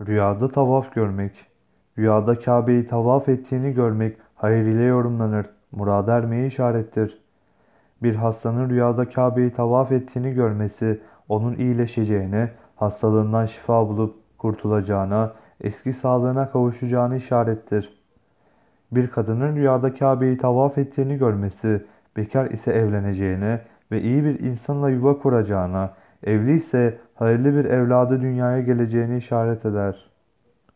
Rüyada tavaf görmek. Rüyada Kabe'yi tavaf ettiğini görmek hayır ile yorumlanır. Murad ermeye işarettir. Bir hastanın rüyada Kabe'yi tavaf ettiğini görmesi onun iyileşeceğine, hastalığından şifa bulup kurtulacağına, eski sağlığına kavuşacağını işarettir. Bir kadının rüyada Kabe'yi tavaf ettiğini görmesi, bekar ise evleneceğine ve iyi bir insanla yuva kuracağına, evli ise hayırlı bir evladı dünyaya geleceğini işaret eder.